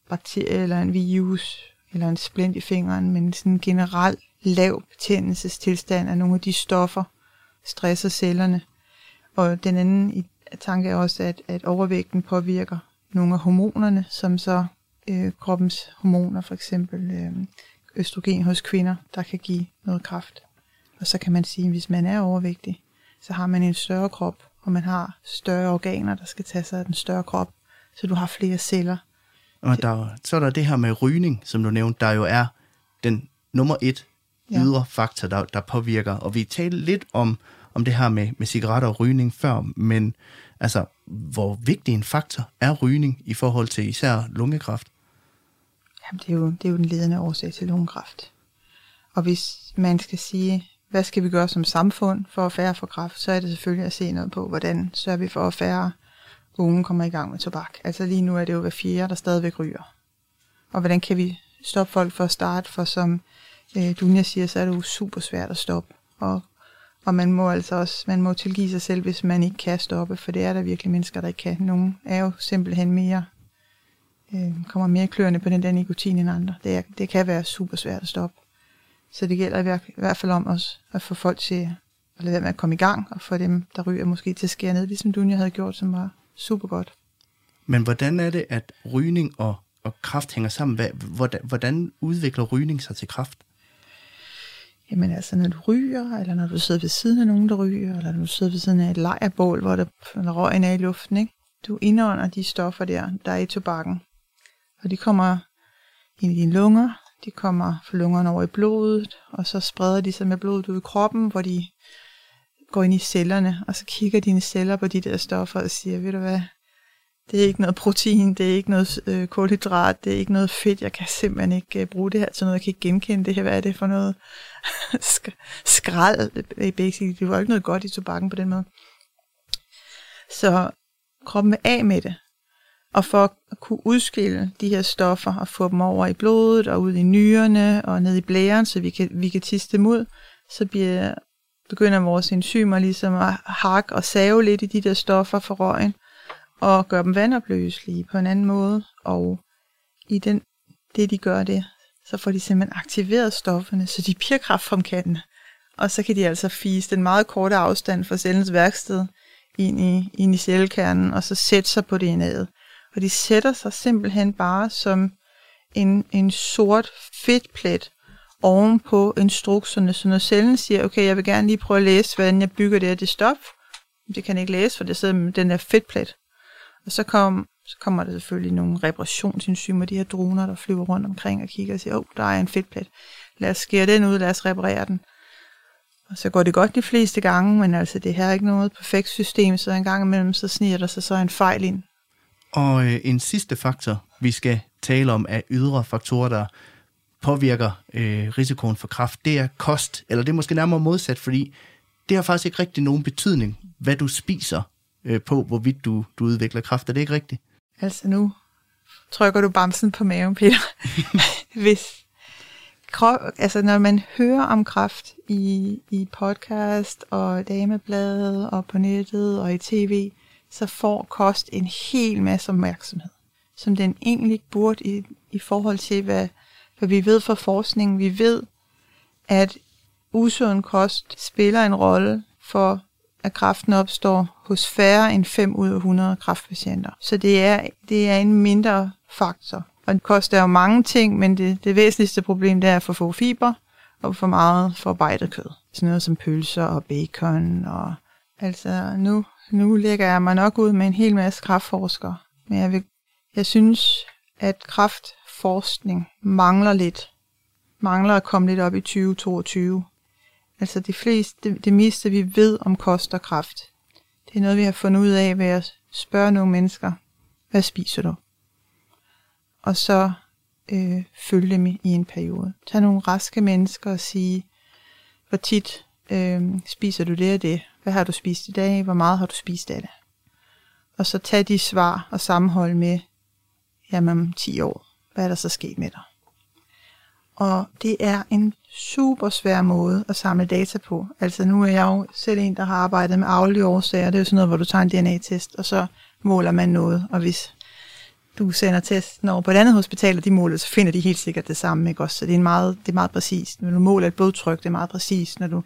bakterie eller en virus eller en splint i fingeren, men sådan en generel lav betændelsestilstand af nogle af de stoffer, stresser cellerne. Og den anden tanke er også, at, at overvægten påvirker nogle af hormonerne, som så øh, kroppens hormoner, for eksempel øh, østrogen hos kvinder, der kan give noget kraft. Og så kan man sige, at hvis man er overvægtig, så har man en større krop, og man har større organer, der skal tage sig af den større krop, så du har flere celler. Og der, så er der det her med rygning, som du nævnte, der jo er den nummer et ydre ja. faktor, der, der påvirker. Og vi talte lidt om, om det her med, med cigaretter og rygning før, men altså, hvor vigtig en faktor er rygning i forhold til især lungekræft? Jamen, det er jo, det er jo den ledende årsag til lungekræft. Og hvis man skal sige, hvad skal vi gøre som samfund for at færre for kraft, så er det selvfølgelig at se noget på, hvordan sørger vi for at færre unge kommer i gang med tobak. Altså lige nu er det jo hver fjerde, der stadigvæk ryger. Og hvordan kan vi stoppe folk for at starte, for som øh, Dunja siger, så er det jo super svært at stoppe. Og, og man må altså også, man må tilgive sig selv, hvis man ikke kan stoppe, for det er der virkelig mennesker, der ikke kan. Nogle er jo simpelthen mere øh, kommer mere klørende på den der nikotin end andre. Det, er, det kan være super svært at stoppe. Så det gælder i hvert, i hvert fald om os at få folk til at lade være med at komme i gang, og få dem, der ryger, måske til at skære ned, ligesom Dunja havde gjort, som var super godt. Men hvordan er det, at rygning og, og kraft hænger sammen? Hvordan, hvordan udvikler rygning sig til kraft? Jamen altså, når du ryger, eller når du sidder ved siden af nogen, der ryger, eller når du sidder ved siden af et lejrbål, hvor der eller røgen er i luften, ikke? du indånder de stoffer der, der er i tobakken. Og de kommer ind i dine lunger, de kommer fra lungerne over i blodet, og så spreder de sig med blodet ud i kroppen, hvor de går ind i cellerne, og så kigger dine celler på de der stoffer og siger, ved du hvad, det er ikke noget protein, det er ikke noget øh, kulhydrat, det er ikke noget fedt, jeg kan simpelthen ikke øh, bruge det her til noget, jeg kan ikke genkende det her, hvad er det for noget? Sk- skrald, øh, basically, det var ikke noget godt i tobakken på den måde. Så kroppen vil af med det, og for at kunne udskille de her stoffer og få dem over i blodet og ud i nyrerne og ned i blæren, så vi kan, vi kan tiste dem ud, så bliver, begynder vores enzymer ligesom at hakke og save lidt i de der stoffer fra røgen, og gøre dem vandopløselige på en anden måde. Og i den, det de gør det, så får de simpelthen aktiveret stofferne, så de bliver kraftfremkaldende. Og så kan de altså fise den meget korte afstand fra cellens værksted ind i, ind i cellekernen, og så sætte sig på DNA'et. Og de sætter sig simpelthen bare som en, en sort fedtplet oven på instrukserne. Så når cellen siger, okay, jeg vil gerne lige prøve at læse, hvordan jeg bygger det her det stof, det kan jeg ikke læse, for det sidder med den der fedtplet. Og så, kom, så kommer der selvfølgelig nogle reparationsenzymer, de her droner, der flyver rundt omkring og kigger og siger, åh, oh, der er en fedtplet. Lad os skære den ud, lad os reparere den. Og så går det godt de fleste gange, men altså det her er ikke noget perfekt system, så en gang imellem så sniger der sig så en fejl ind. Og øh, en sidste faktor, vi skal tale om, er ydre faktorer, der påvirker øh, risikoen for kræft. Det er kost, eller det er måske nærmere modsat, fordi det har faktisk ikke rigtig nogen betydning, hvad du spiser øh, på, hvorvidt du, du udvikler kræft. Er det ikke rigtigt? Altså nu trykker du bamsen på maven, Peter. Hvis krop, altså når man hører om kræft i, i podcast og damebladet og på nettet og i tv, så får kost en hel masse opmærksomhed, som den egentlig burde i, i forhold til, hvad, hvad vi ved fra forskningen. Vi ved, at usund kost spiller en rolle for, at kræften opstår hos færre end 5 ud af 100 kræftpatienter. Så det er, det er en mindre faktor. Og kost er jo mange ting, men det, det væsentligste problem det er for få få fiber og for meget forarbejdet kød. Sådan noget som pølser og bacon. Og, altså nu, nu lægger jeg mig nok ud med en hel masse kraftforskere. Men jeg, vil, jeg synes, at kraftforskning mangler lidt. Mangler at komme lidt op i 2022. Altså det fleste, det, det meste vi ved om kost og kraft, det er noget vi har fundet ud af ved at spørge nogle mennesker, hvad spiser du? Og så øh, følge dem i en periode. Tag nogle raske mennesker og sige, hvor tit øh, spiser du det og det? Hvad har du spist i dag? Hvor meget har du spist af det? Og så tag de svar og sammenhold med, jamen om 10 år, hvad er der så sket med dig? Og det er en super svær måde at samle data på. Altså nu er jeg jo selv en, der har arbejdet med aflige årsager. Det er jo sådan noget, hvor du tager en DNA-test, og så måler man noget. Og hvis du sender testen over på et andet hospital, og de måler, så finder de helt sikkert det samme. Ikke? Også, så det er, en meget, det er meget præcist. Når du måler et blodtryk, det er meget præcist. Når du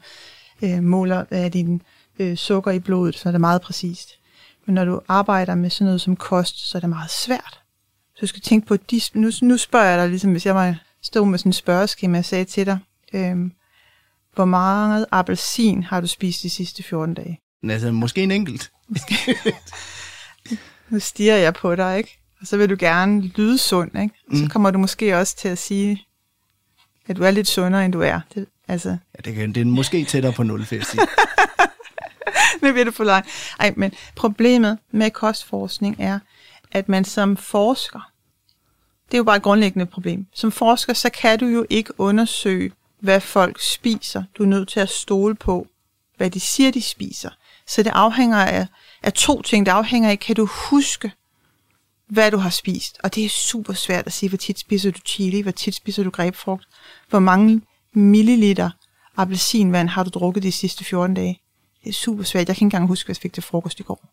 øh, måler øh, din øh, sukker i blodet, så er det meget præcist. Men når du arbejder med sådan noget som kost, så er det meget svært. Så du skal tænke på, de, nu, nu spørger jeg dig, ligesom hvis jeg var stod med sådan en spørgeskema og sagde til dig, øh, hvor meget appelsin har du spist de sidste 14 dage? Altså, måske en enkelt. nu stiger jeg på dig, ikke? Og så vil du gerne lyde sund, ikke? Mm. Så kommer du måske også til at sige, at du er lidt sundere, end du er. Det, altså. Ja, det, kan, det er måske tættere på 0, vil nu bliver det for langt. Ej, men problemet med kostforskning er, at man som forsker, det er jo bare et grundlæggende problem. Som forsker, så kan du jo ikke undersøge, hvad folk spiser. Du er nødt til at stole på, hvad de siger, de spiser. Så det afhænger af, af to ting. Det afhænger af, kan du huske, hvad du har spist. Og det er super svært at sige, hvor tit spiser du chili, hvor tit spiser du grebfrugt, hvor mange milliliter appelsinvand har du drukket de sidste 14 dage. Det er super svært. Jeg kan ikke engang huske, hvad jeg fik til frokost i går.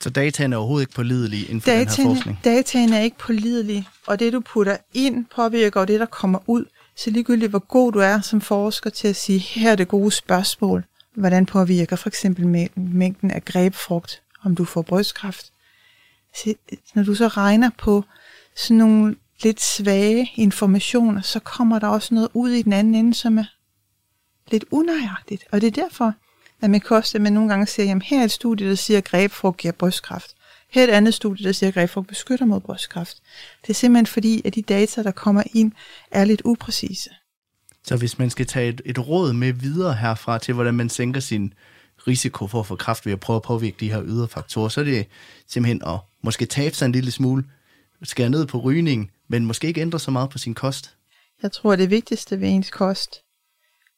Så dataen er overhovedet ikke pålidelige inden for dataen, den her forskning? Dataen er ikke pålidelig, og det du putter ind påvirker og det der kommer ud. Så ligegyldigt hvor god du er som forsker til at sige, her er det gode spørgsmål, hvordan påvirker for eksempel mængden af grebfrugt, om du får brystkræft. Så når du så regner på sådan nogle lidt svage informationer, så kommer der også noget ud i den anden ende, som er lidt unøjagtigt. Og det er derfor, at med kost, at man nogle gange siger, jamen her er et studie, der siger, at grebfrugt giver brystkræft. Her er et andet studie, der siger, at grebfrugt beskytter mod brystkræft. Det er simpelthen fordi, at de data, der kommer ind, er lidt upræcise. Så hvis man skal tage et, et råd med videre herfra til, hvordan man sænker sin risiko for at få kræft ved at prøve at påvirke de her ydre faktorer, så er det simpelthen at måske tabe sig en lille smule, skære ned på rygning, men måske ikke ændre så meget på sin kost. Jeg tror, det vigtigste ved ens kost,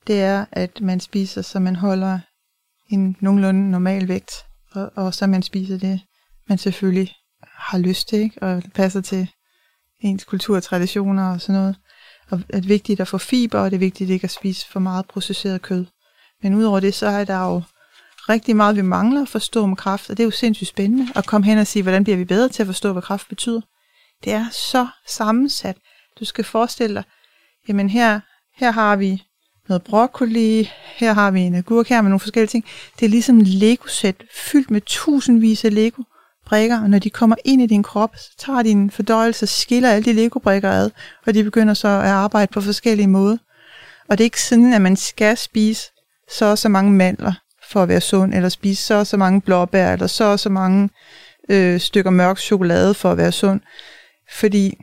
det er, at man spiser, så man holder en nogenlunde normal vægt, og, og så man spiser det, man selvfølgelig har lyst til, ikke? og det passer til ens kultur og traditioner og sådan noget. Og det er vigtigt at få fiber, og det er vigtigt ikke at spise for meget processeret kød. Men udover det, så er der jo rigtig meget, vi mangler at forstå om kraft, og det er jo sindssygt spændende at komme hen og sige, hvordan bliver vi bedre til at forstå, hvad kraft betyder. Det er så sammensat. Du skal forestille dig, jamen her, her har vi noget broccoli, her har vi en agurk her med nogle forskellige ting. Det er ligesom Lego-sæt fyldt med tusindvis af Lego brikker, og når de kommer ind i din krop, så tager din fordøjelse skiller alle de Lego-brikker ad, og de begynder så at arbejde på forskellige måder. Og det er ikke sådan, at man skal spise så og så mange mandler for at være sund, eller spise så og så mange blåbær, eller så og så mange øh, stykker mørk chokolade for at være sund. Fordi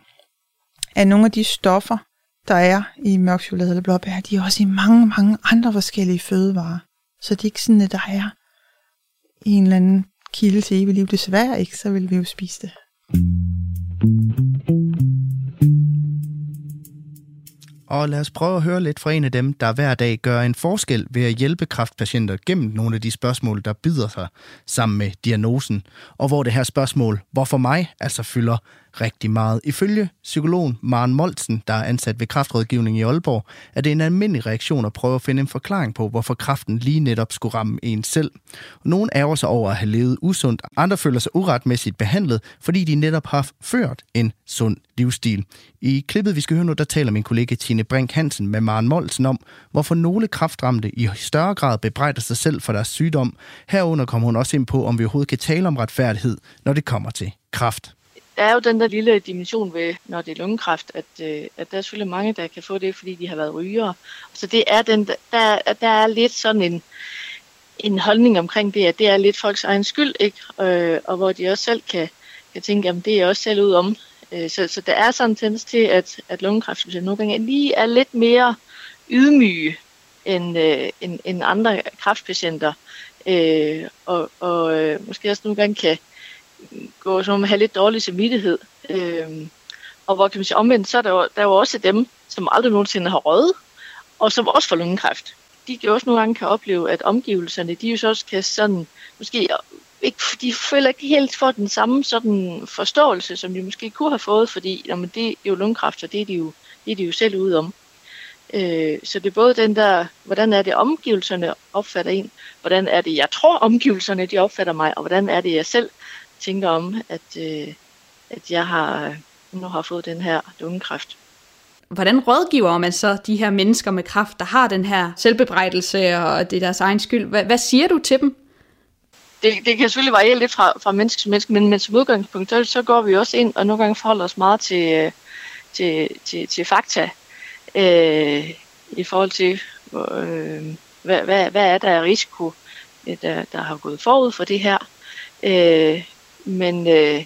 at nogle af de stoffer, der er i mørk chokolade eller blåbær, de er også i mange, mange andre forskellige fødevarer. Så det er ikke sådan, at der er en eller anden kilde til evigt liv. Desværre ikke, så vil vi jo spise det. Og lad os prøve at høre lidt fra en af dem, der hver dag gør en forskel ved at hjælpe kraftpatienter gennem nogle af de spørgsmål, der bider sig sammen med diagnosen. Og hvor det her spørgsmål, hvorfor mig, altså fylder rigtig meget. Ifølge psykologen Maren Moltsen, der er ansat ved kraftrådgivning i Aalborg, er det en almindelig reaktion at prøve at finde en forklaring på, hvorfor kraften lige netop skulle ramme en selv. Nogle ærger sig over at have levet usundt, andre føler sig uretmæssigt behandlet, fordi de netop har ført en sund livsstil. I klippet, vi skal høre nu, der taler min kollega Tine Brink Hansen med Maren Moltsen om, hvorfor nogle kraftramte i større grad bebrejder sig selv for deres sygdom. Herunder kommer hun også ind på, om vi overhovedet kan tale om retfærdighed, når det kommer til kraft der er jo den der lille dimension ved, når det er lungekræft, at, øh, at der er selvfølgelig mange, der kan få det, fordi de har været rygere. Så det er den, der, der er lidt sådan en, en holdning omkring det, at det er lidt folks egen skyld, ikke? Øh, og hvor de også selv kan, kan tænke, at det er også selv ud om. Øh, så, så der er sådan en tendens til, at, at lungekræft nogle gange lige er lidt mere ydmyge end, øh, end, end andre kræftpatienter. Øh, og og øh, måske også nogle gange kan, gå som have lidt dårlig samvittighed. Øh, og hvor kan man sige, omvendt, så er der jo, der er jo også dem, som aldrig nogensinde har røget, og som også får lungekræft. De kan også nogle gange kan opleve, at omgivelserne, de jo så også kan sådan, måske ikke, de føler ikke helt for den samme sådan forståelse, som de måske kunne have fået, fordi jamen, det er jo lungekræft, og det er de jo, det er de jo selv ude om. Øh, så det er både den der, hvordan er det omgivelserne opfatter en, hvordan er det, jeg tror omgivelserne de opfatter mig, og hvordan er det, jeg selv tænker om, at, øh, at jeg har, nu har fået den her lungekræft. Hvordan rådgiver man så de her mennesker med kræft, der har den her selvbebrejdelse, og det er deres egen skyld? Hvad, hvad siger du til dem? Det, det kan selvfølgelig variere lidt fra, fra menneske til menneske, men, men som udgangspunkt, så, så går vi også ind og nogle gange forholder os meget til, øh, til, til, til fakta øh, i forhold til, øh, hvad, hvad, hvad er der af risiko, der, der har gået forud for det her. Øh, men øh,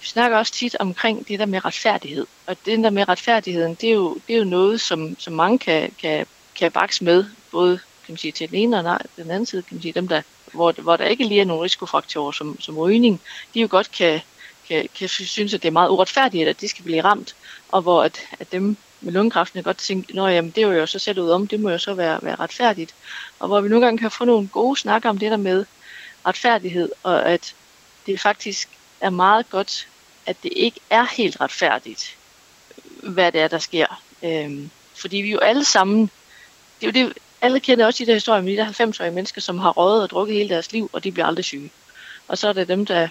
vi snakker også tit omkring det der med retfærdighed. Og det der med retfærdigheden, det er jo, det er jo noget, som, som mange kan, kan, kan bakse med, både kan man sige, til den ene og den anden side, kan man sige, dem der, hvor, hvor der ikke lige er nogen risikofaktorer som, som rygning, de jo godt kan, kan, kan synes, at det er meget uretfærdigt, at de skal blive ramt, og hvor at, at dem med lungekræften godt tænke, at jamen, det er jo så selv ud om, det må jo så være, være retfærdigt. Og hvor vi nogle gange kan få nogle gode snakker om det der med retfærdighed, og at det faktisk er meget godt, at det ikke er helt retfærdigt, øh, hvad det er, der sker. Øhm, fordi vi jo alle sammen, det er jo det, alle kender også de der historier med de der 90-årige mennesker, som har røget og drukket hele deres liv, og de bliver aldrig syge. Og så er det dem, der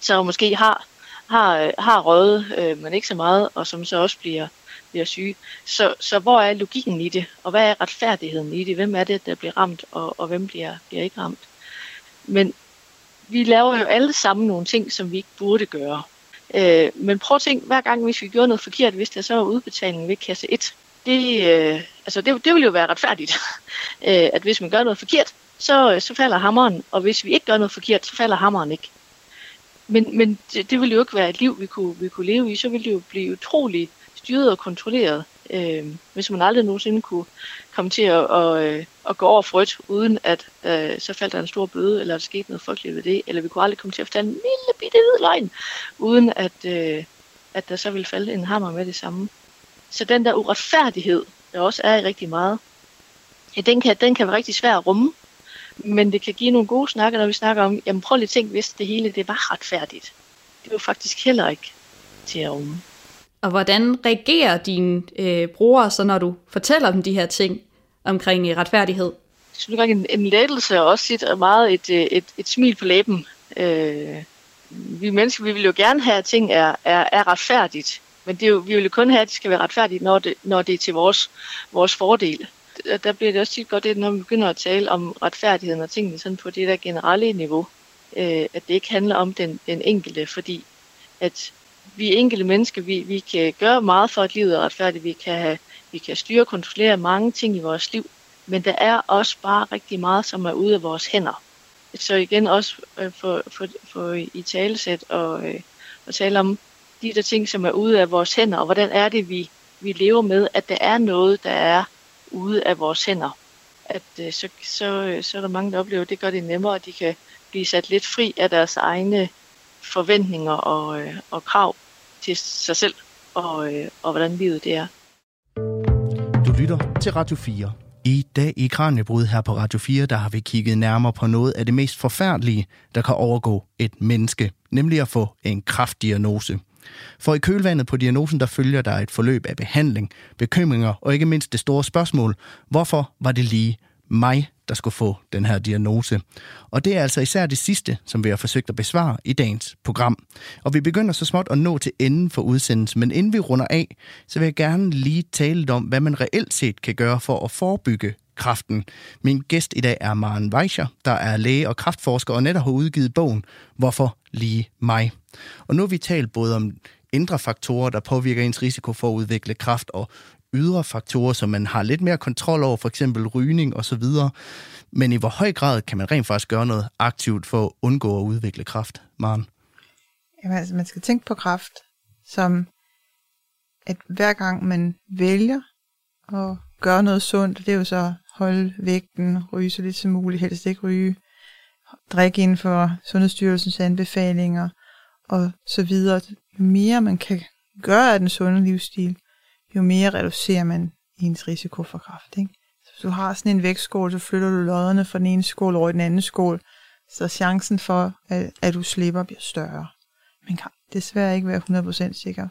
så måske har, har, øh, har røget, øh, men ikke så meget, og som så også bliver, bliver syge. Så, så hvor er logikken i det, og hvad er retfærdigheden i det? Hvem er det, der bliver ramt, og, og hvem bliver, bliver ikke ramt? Men vi laver jo alle sammen nogle ting, som vi ikke burde gøre. Øh, men prøv at tænke, hver gang hvis vi gjorde noget forkert, hvis der så var udbetaling ved kasse 1, det, øh, altså det, det ville jo være retfærdigt, øh, at hvis man gør noget forkert, så, så falder hammeren, og hvis vi ikke gør noget forkert, så falder hammeren ikke. Men, men det, det ville jo ikke være et liv, vi kunne, vi kunne leve i, så ville det jo blive utroligt styret og kontrolleret, øh, hvis man aldrig nogensinde kunne komme til at, og, øh, at gå over frødt, uden at øh, så faldt der en stor bøde, eller der skete noget frygteligt ved det, eller vi kunne aldrig komme til at fortælle en lille bitte hvid løgn, uden at, øh, at der så ville falde en hammer med det samme. Så den der uretfærdighed, der også er i rigtig meget, ja, den, kan, den kan være rigtig svær at rumme, men det kan give nogle gode snakker, når vi snakker om, jamen prøv lige at tænke, hvis det hele det var retfærdigt. Det var faktisk heller ikke til at rumme. Og hvordan reagerer dine øh, brugere så, når du fortæller dem de her ting omkring øh, retfærdighed? Jeg synes nok en, en lettelse og også sit meget et, øh, et, et smil på læben. Øh, vi mennesker, vi vil jo gerne have, at ting er, er, er retfærdigt. Men det er jo, vi vil jo kun have, at det skal være retfærdigt, når det, når det er til vores, vores fordel. Der bliver det også tit godt, det, når vi begynder at tale om retfærdigheden og tingene sådan på det der generelle niveau. Øh, at det ikke handler om den, den enkelte, fordi at vi enkelte mennesker, vi, vi kan gøre meget for, at livet er retfærdigt. Vi kan, have, vi kan styre og kontrollere mange ting i vores liv, men der er også bare rigtig meget, som er ude af vores hænder. Så igen også øh, for, for, for i talesæt og, øh, og tale om de der ting, som er ude af vores hænder, og hvordan er det, vi, vi lever med, at der er noget, der er ude af vores hænder. At øh, så, så, øh, så er der mange, der oplever, at det gør det nemmere, at de kan blive sat lidt fri af deres egne forventninger og, øh, og krav til sig selv og, øh, og hvordan livet det er. Du lytter til Radio 4. I dag i Kranjebrud her på Radio 4, der har vi kigget nærmere på noget af det mest forfærdelige, der kan overgå et menneske, nemlig at få en kraftdiagnose. For i kølvandet på diagnosen, der følger der et forløb af behandling, bekymringer og ikke mindst det store spørgsmål, hvorfor var det lige mig, der skulle få den her diagnose. Og det er altså især det sidste, som vi har forsøgt at besvare i dagens program. Og vi begynder så småt at nå til enden for udsendelsen, men inden vi runder af, så vil jeg gerne lige tale om, hvad man reelt set kan gøre for at forebygge kræften. Min gæst i dag er Maren Weicher, der er læge og kraftforsker og netop har udgivet bogen Hvorfor lige mig? Og nu har vi talt både om indre faktorer, der påvirker ens risiko for at udvikle kræft, og ydre faktorer, som man har lidt mere kontrol over, for eksempel rygning osv. Men i hvor høj grad kan man rent faktisk gøre noget aktivt for at undgå at udvikle kraft, Maren? Jamen, altså, man skal tænke på kraft som, at hver gang man vælger at gøre noget sundt, det er jo så holde vægten, ryge så lidt som muligt, helst ikke ryge, drikke inden for Sundhedsstyrelsens anbefalinger og så videre. Jo mere man kan gøre af den sunde livsstil, jo mere reducerer man ens risiko for kræft. Ikke? Så hvis du har sådan en vægtskål, så flytter du lodderne fra den ene skål over i den anden skål, så chancen for, at, at du slipper, bliver større. Men kan desværre ikke være 100% sikker.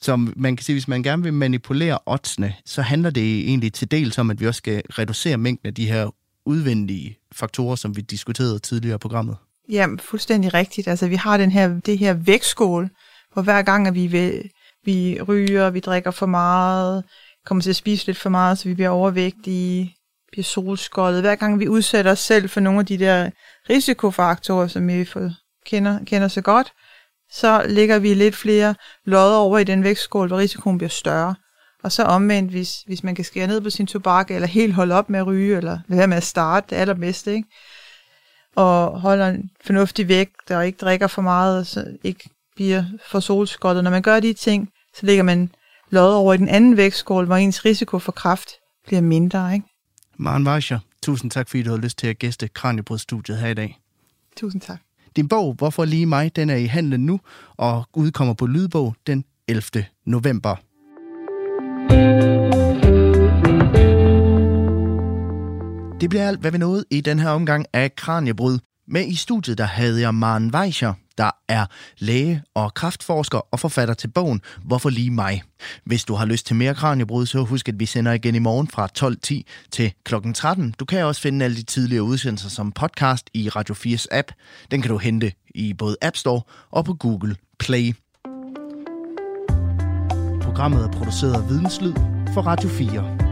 Så man kan sige, hvis man gerne vil manipulere oddsene, så handler det egentlig til dels om, at vi også skal reducere mængden af de her udvendige faktorer, som vi diskuterede tidligere i programmet. Ja, fuldstændig rigtigt. Altså, vi har den her, det her vægtskål, hvor hver gang, at vi vil vi ryger, vi drikker for meget, kommer til at spise lidt for meget, så vi bliver overvægtige, bliver solskoldet. Hver gang vi udsætter os selv for nogle af de der risikofaktorer, som vi kender, kender så godt, så lægger vi lidt flere lodder over i den vægtskål, hvor risikoen bliver større. Og så omvendt, hvis, hvis man kan skære ned på sin tobak, eller helt holde op med at ryge, eller lade være med at starte det allerbedste, ikke? og holder en fornuftig vægt, og ikke drikker for meget, så ikke bliver for solskoldet. Når man gør de ting, så lægger man lod over i den anden vægtskål, hvor ens risiko for kræft bliver mindre. Ikke? Maren Weischer, tusind tak, fordi du har lyst til at gæste Kranjebrødstudiet her i dag. Tusind tak. Din bog, Hvorfor lige mig, den er i handlen nu, og udkommer på Lydbog den 11. november. Det bliver alt, hvad vi nåede i den her omgang af Kranjebrud. Med i studiet der havde jeg Maren Weicher, der er læge og kraftforsker og forfatter til bogen Hvorfor lige mig? Hvis du har lyst til mere Kranjebrud, så husk, at vi sender igen i morgen fra 12.10 til kl. 13. Du kan også finde alle de tidligere udsendelser som podcast i Radio 4's app. Den kan du hente i både App Store og på Google Play. Programmet er produceret af Videnslyd for Radio 4.